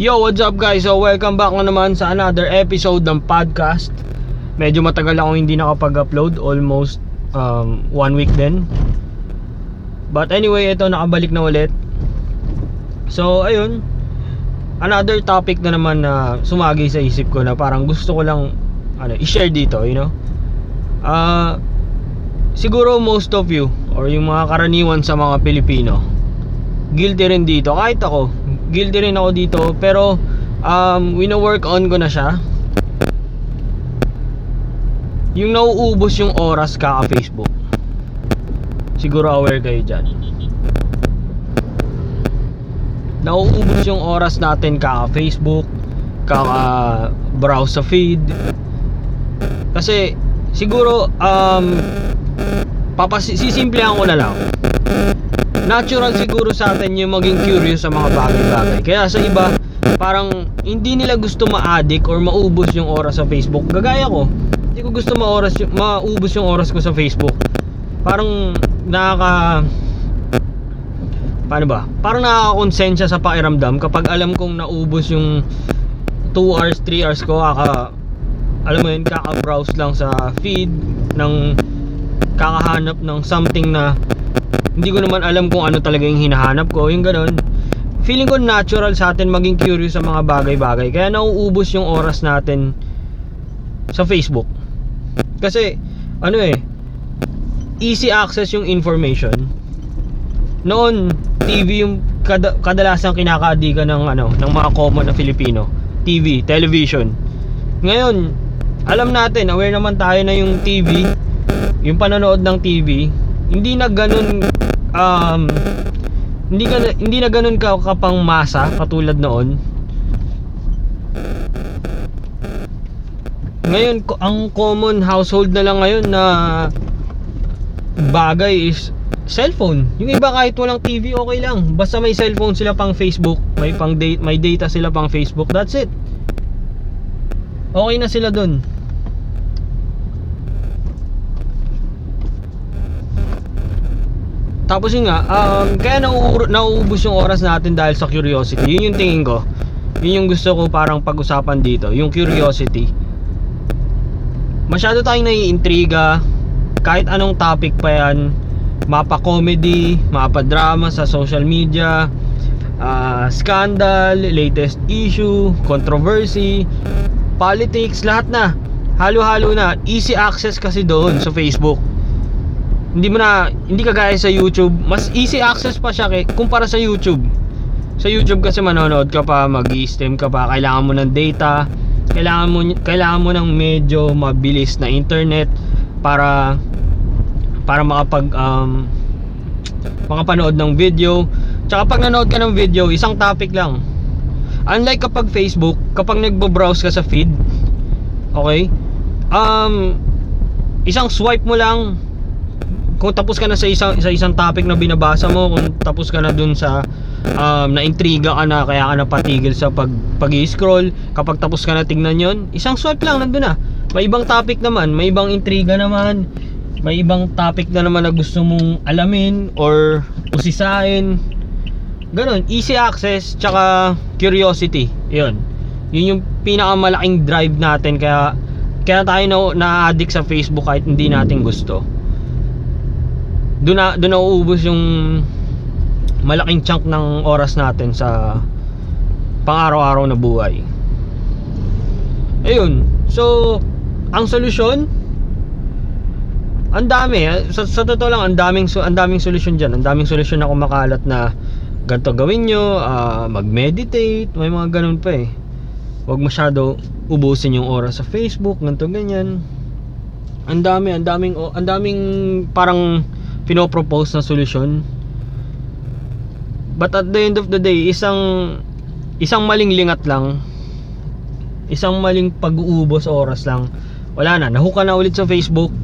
Yo, what's up guys? So, welcome back na naman sa another episode ng podcast. Medyo matagal ako hindi nakapag-upload, almost um, one week din. But anyway, ito nakabalik na ulit. So, ayun. Another topic na naman na sumagi sa isip ko na parang gusto ko lang ano, i-share dito, you know. Ah, siguro most of you or yung mga karaniwan sa mga Pilipino guilty rin dito kahit ako guilty rin ako dito pero um, wino-work on ko na siya. Yung nauubos yung oras kaka Facebook. Siguro aware kayo dyan. Nauubos yung oras natin kaka Facebook kaka browse sa feed. Kasi siguro um papas sisimplihan ko na lang natural siguro sa atin yung maging curious sa mga bagay-bagay. Kaya sa iba, parang hindi nila gusto ma-addict or maubos yung oras sa Facebook. Gagaya ko, hindi ko gusto ma-oras, yung- maubos yung oras ko sa Facebook. Parang nakaka... Paano ba? Parang nakakakonsensya sa pakiramdam kapag alam kong naubos yung 2 hours, 3 hours ko kaka alam mo yun, kaka-browse lang sa feed ng kakahanap ng something na hindi ko naman alam kung ano talaga yung hinahanap ko, yung ganun. Feeling ko natural sa atin maging curious sa mga bagay-bagay. Kaya nauubos yung oras natin sa Facebook. Kasi, ano eh, easy access yung information. Noon, TV yung kada, kadalasan kinakaadikan ng ano, ng mga common na Filipino. TV, television. Ngayon, alam natin, aware naman tayo na yung TV, yung panonood ng TV, hindi na ganun um hindi ka hindi na ganun ka kapang masa katulad noon. Ngayon ang common household na lang ngayon na bagay is cellphone. Yung iba kahit walang TV okay lang. Basta may cellphone sila pang Facebook, may pang date, may data sila pang Facebook. That's it. Okay na sila dun. Tapos yun nga, um, kaya nauubos yung oras natin dahil sa curiosity. Yun yung tingin ko. Yun yung gusto ko parang pag-usapan dito, yung curiosity. Masyado tayong naiintriga, kahit anong topic pa yan, mapa comedy, mapa drama sa social media, ah, scandal, latest issue, controversy, politics, lahat na. Halo-halo na. Easy access kasi doon sa Facebook hindi mo na hindi kagaya sa YouTube. Mas easy access pa siya kay, kumpara sa YouTube. Sa YouTube kasi manonood ka pa mag-stream ka pa. Kailangan mo ng data. Kailangan mo kailangan mo ng medyo mabilis na internet para para makapag um, makapanood ng video. Tsaka pag nanood ka ng video isang topic lang. Unlike kapag Facebook kapag nagbo-browse ka sa feed okay? Um isang swipe mo lang kung tapos ka na sa isang sa isang topic na binabasa mo, kung tapos ka na dun sa um, na-intriga ka na kaya ka napatigil sa pag pag-scroll, kapag tapos ka na tingnan 'yon, isang swipe lang nandun na. May ibang topic naman, may ibang intriga naman, may ibang topic na naman na gusto mong alamin or usisain. Ganon, easy access tsaka curiosity. 'Yon. Yun yung pinakamalaking drive natin kaya kaya tayo na na-addict sa Facebook kahit hindi natin gusto doon na doon nauubos yung malaking chunk ng oras natin sa pang-araw-araw na buhay. Ayun. So, ang solusyon ang dami, eh. sa, sa totoo lang ang daming ang daming solusyon diyan. Ang daming solusyon na kumakalat na ganito gawin nyo, ah, mag-meditate, may mga ganun pa eh. Huwag masyado ubusin yung oras sa Facebook, ganito ganyan. Ang dami, ang daming ang daming parang pinopropose na solusyon. But at the end of the day, isang isang maling lingat lang, isang maling pag-uubos oras lang, wala na, nahuka na ulit sa Facebook,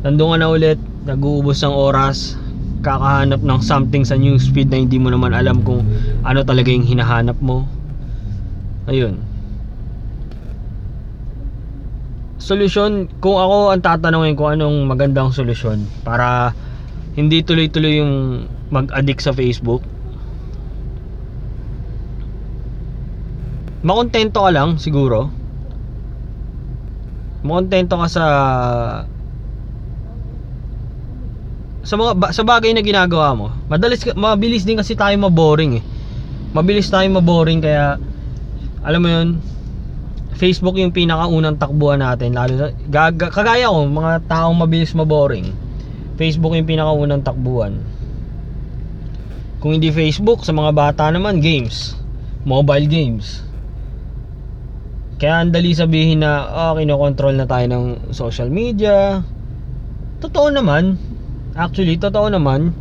nandun na ulit, nag-uubos ng oras, kakahanap ng something sa newsfeed na hindi mo naman alam kung ano talaga yung hinahanap mo. Ayun. Solusyon, kung ako ang tatanungin kung anong magandang solusyon para hindi tuloy-tuloy yung mag-addict sa Facebook makontento ka lang siguro. Makontento ka sa sa mga sa bagay na ginagawa mo. Madalis ka- mabilis din kasi tayo maboring eh. Mabilis tayo maboring kaya alam mo 'yun, Facebook yung pinakaunang takbuhan natin lalo gaga, kagaya ko mga taong mabilis maboring. Facebook yung pinakaunang takbuhan. Kung hindi Facebook, sa mga bata naman, games. Mobile games. Kaya ang dali sabihin na, oh, kinokontrol na tayo ng social media. Totoo naman. Actually, totoo naman.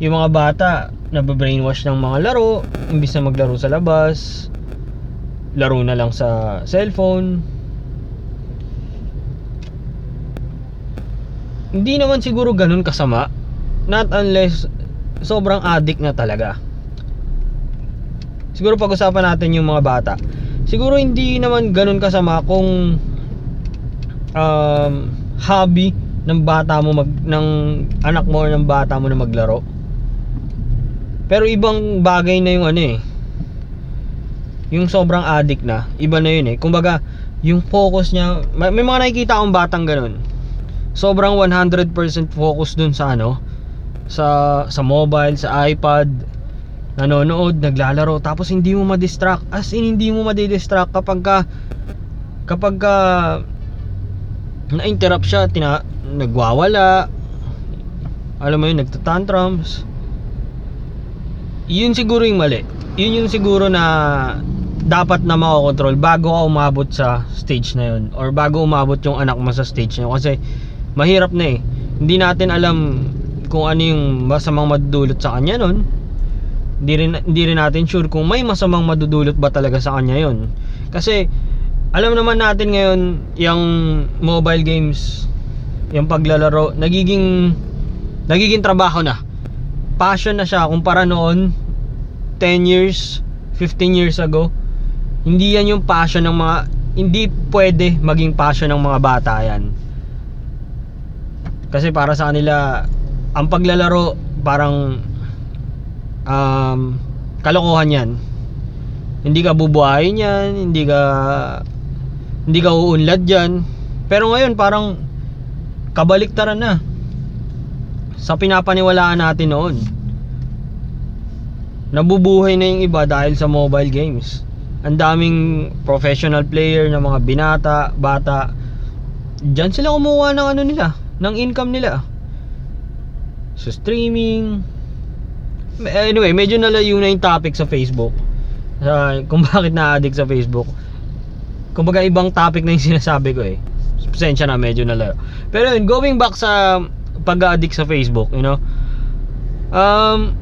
Yung mga bata, nababrainwash ng mga laro, imbis na maglaro sa labas. Laro na lang sa cellphone. Hindi naman siguro ganun kasama. Not unless sobrang addict na talaga. Siguro pag-usapan natin yung mga bata. Siguro hindi naman ganun kasama kung um, hobby ng bata mo mag ng anak mo ng bata mo na maglaro. Pero ibang bagay na yung ano eh. Yung sobrang addict na, iba na yun eh. Kumbaga, yung focus niya, may, may mga nakikita akong batang ganun. Sobrang 100% focus dun sa ano, sa sa mobile, sa iPad, nanonood, naglalaro, tapos hindi mo ma-distract. As in, hindi mo ma-distract kapag ka kapag ka na-interrupt siya, tina, nagwawala, alam mo yun, nagtatantrums. Yun siguro yung mali. Yun yung siguro na dapat na makokontrol bago ka umabot sa stage na yun or bago umabot yung anak mo sa stage na yun kasi mahirap na eh. Hindi natin alam kung ano yung masamang madudulot sa kanya nun. Hindi rin, hindi rin natin sure kung may masamang madudulot ba talaga sa kanya yun. Kasi alam naman natin ngayon yung mobile games yung paglalaro nagiging nagiging trabaho na. Passion na siya. Kumpara noon 10 years 15 years ago hindi yan yung passion ng mga hindi pwede maging passion ng mga bata yan kasi para sa kanila ang paglalaro parang um, kalokohan yan. Hindi ka bubuhayin yan hindi ka hindi ka uunlad yan pero ngayon parang kabaliktaran na. Sa pinapaniwalaan natin noon nabubuhay na yung iba dahil sa mobile games. Ang daming professional player na mga binata, bata Diyan sila kumuha ng ano nila ng income nila. Sa streaming. Anyway medyo nalayo na yung topic sa Facebook. Uh, kung bakit na-addict sa Facebook. Kumbaga ibang topic na yung sinasabi ko eh. Pasensya na medyo nalayo. Pero yun going back sa pag-addict sa Facebook you know? Um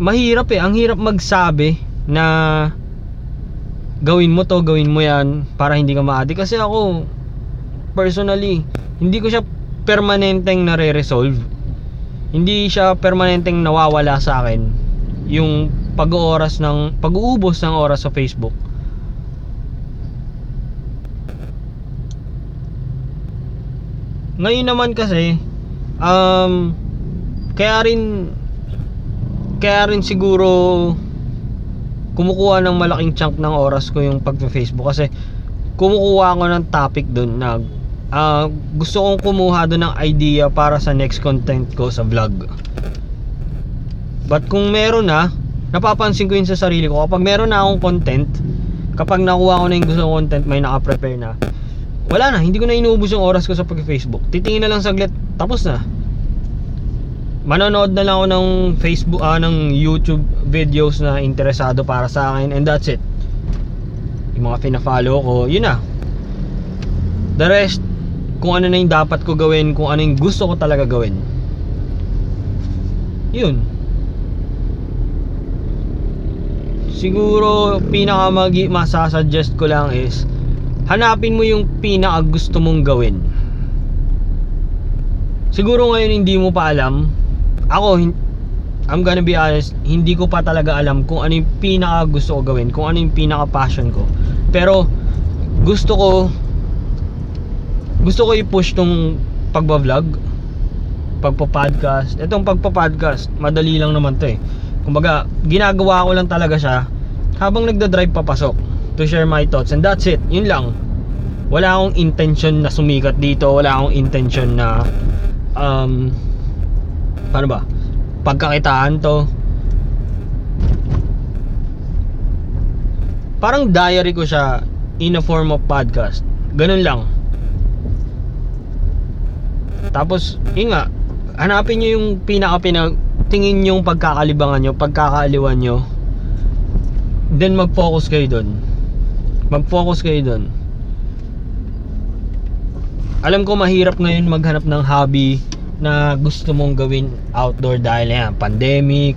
mahirap eh. Ang hirap magsabi na gawin mo to gawin mo yan para hindi ka ma-addict. Kasi ako personally hindi ko siya permanenteng nare-resolve. Hindi siya permanenteng nawawala sa akin yung pag-ooras ng pag-uubos ng oras sa Facebook. Ngayon naman kasi um kaya rin kaya rin siguro kumukuha ng malaking chunk ng oras ko yung pagpe-Facebook kasi kumukuha ako ng topic doon na uh, gusto kong kumuha doon ng idea para sa next content ko sa vlog. But kung meron na, napapansin ko yun sa sarili ko kapag meron na akong content, kapag nakuha ko na yung gusto kong content, may naka-prepare na. Wala na, hindi ko na inuubos yung oras ko sa pag-Facebook. Titingin na lang saglit, tapos na manonood na lang ako ng Facebook ah, ng YouTube videos na interesado para sa akin and that's it yung mga fina-follow ko yun na the rest kung ano na yung dapat ko gawin kung ano yung gusto ko talaga gawin. Yun. Siguro pinaka magi masasuggest ko lang is hanapin mo yung pinaka gusto mong gawin. Siguro ngayon hindi mo pa alam. Ako I'm gonna be honest hindi ko pa talaga alam kung ano yung pinaka gusto ko gawin kung ano yung pinaka passion ko. Pero gusto ko gusto ko i-push tong pagba-vlog pagpa-podcast. Itong pagpa-podcast madali lang naman to eh. Kumbaga ginagawa ko lang talaga siya habang nagda-drive papasok to share my thoughts and that's it. Yun lang. Wala akong intention na sumikat dito. Wala akong intention na um paano ba? Pagkakitaan to. Parang diary ko siya in a form of podcast. Ganun lang tapos yun nga hanapin nyo yung pinaka pinag tingin yung pagkakalibangan nyo pagkakaaliwan nyo. Then mag-focus kayo doon mag-focus kayo doon alam ko mahirap ngayon maghanap ng hobby na gusto mong gawin outdoor dahil yan pandemic.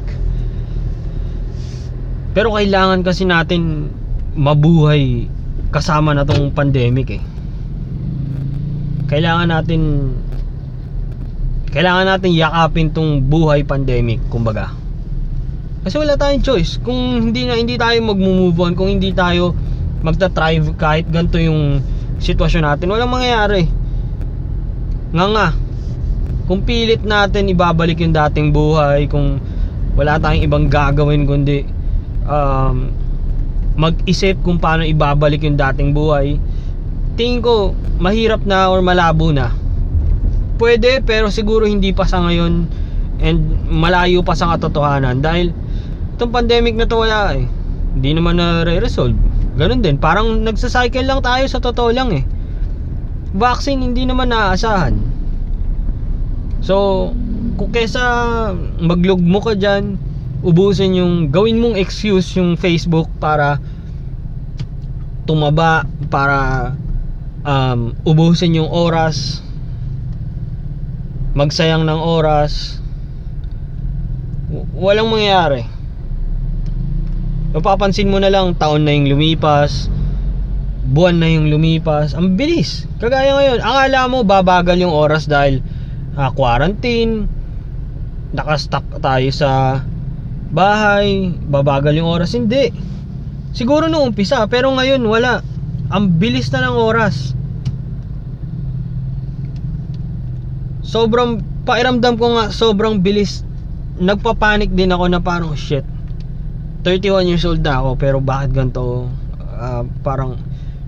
Pero kailangan kasi natin mabuhay kasama na tong pandemic eh. Kailangan natin kailangan natin yakapin tong buhay pandemic kumbaga. Kasi wala tayong choice. Kung hindi na hindi tayo magmo-move on kung hindi tayo magta-thrive kahit ganito yung sitwasyon natin walang mangyayari. Nga nga kung pilit natin ibabalik yung dating buhay kung wala tayong ibang gagawin kundi um, mag-isip kung paano ibabalik yung dating buhay tingin ko mahirap na or malabo na pwede pero siguro hindi pa sa ngayon. And malayo pa sa katotohanan. Dahil itong pandemic na to wala eh. Hindi naman na re-resolve ganun din. Parang nagsa-cycle lang tayo sa totoo lang eh. Vaccine hindi naman naaasahan. So kung kesa maglugmo ka dyan ubusin yung gawin mong excuse yung Facebook para tumaba para um, ubusin yung oras magsayang ng oras. Walang mangyayari. Mapapansin mo na lang taon na yung lumipas buwan na yung lumipas. Ang bilis. Kagaya ngayon akala mo babagal yung oras dahil ah, quarantine nakastuck tayo sa bahay babagal yung oras. Hindi. Siguro nung umpisa pero ngayon wala. Ang bilis na ng oras sobrang pairamdam ko nga sobrang bilis. Nagpapanik din ako na parang shit 31 years old na ako pero bakit ganito? Ah, parang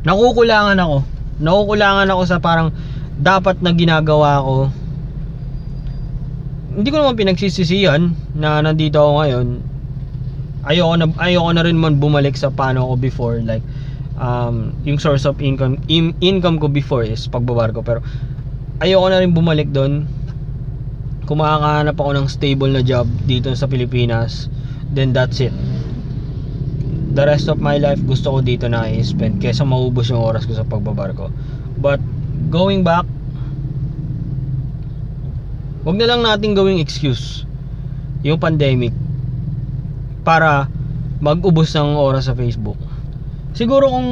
nakukulangan ako. Nakukulangan ako sa parang dapat na ginagawa ko. Hindi ko naman pinagsisisihan na nandito ako ngayon. Ayoko na ayoko na rin man bumalik sa paano ako before like um, yung source of income in, income ko before is pagbabarko pero ayoko na rin bumalik doon kung makakahanap ako ng stable na job dito sa Pilipinas then that's it. The rest of my life gusto ko dito na i-spend kesa maubos yung oras ko sa pagbabarko. But going back wag na lang natin gawing excuse yung pandemic para mag-ubos ng oras sa Facebook. Siguro kung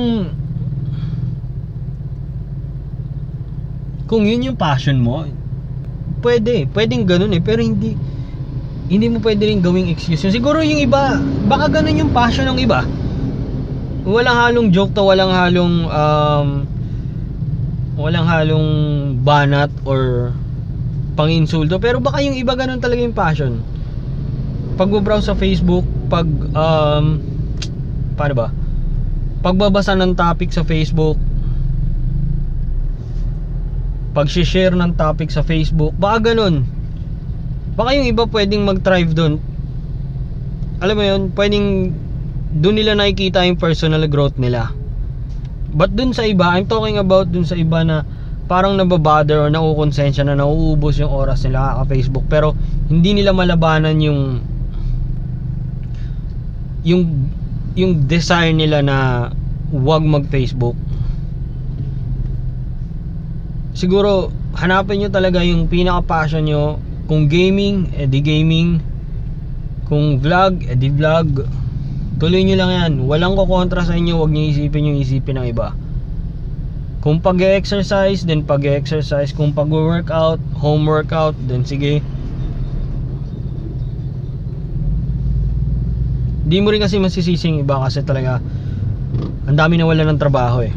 kung yun yung passion mo pwede pwedeng ganun eh. Pero hindi hindi mo pwede rin gawing excuse siguro yung iba baka ganun yung passion ng iba. Walang halong joke to walang halong um, walang halong banat or panginsulto. Pero baka yung iba ganun talaga yung passion. Pag browse sa Facebook pag um, paano ba? Pagbabasa ng topic sa Facebook pag share ng topic sa Facebook. Baka ganun. Baka yung iba pwedeng mag-thrive doon alam mo yun pwedeng doon nila nakikita yung personal growth nila. But dun sa iba I'm talking about dun sa iba na parang nababother or nakukonsensya na nauubos yung oras nila ka Facebook pero hindi nila malabanan yung yung yung desire nila na wag mag Facebook siguro hanapin nyo talaga yung pinaka passion nyo. Kung gaming edi gaming. Kung vlog edi vlog. Tuloy nyo lang yan. Walang kukontra sa inyo. Wag nyo isipin yung isipin ng iba. Kung pag-exercise then pag-exercise. Kung pag-workout home workout then sige. Di mo rin kasi masisising iba kasi talaga ang dami na wala ng trabaho eh.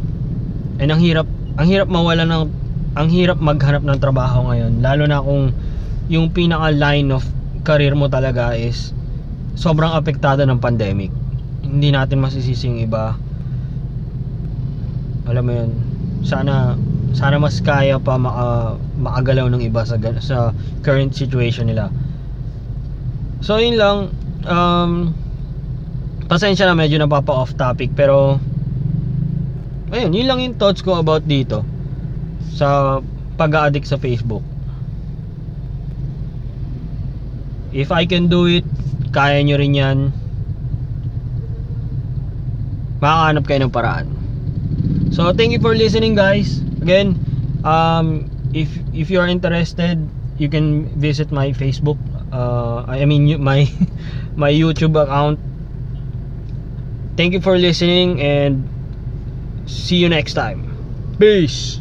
And ang hirap ang hirap mawala ng ang hirap maghanap ng trabaho ngayon lalo na kung yung pinaka line of career mo talaga is sobrang apektado ng pandemic. Hindi natin masisisi yung iba. Alam mo yun sana sana mas kaya pa maka, makagalaw ng iba sa sa current situation nila. So yun lang. Um, pasensya na medyo napapa off topic pero ayun yun lang yung thoughts ko about dito sa pag-addict sa Facebook. If I can do it kaya nyo rin yan. Makakahanap kayo ng paraan. So thank you for listening guys. Again um, if if you are interested you can visit my Facebook uh, I mean my my YouTube account. Thank you for listening and see you next time. Peace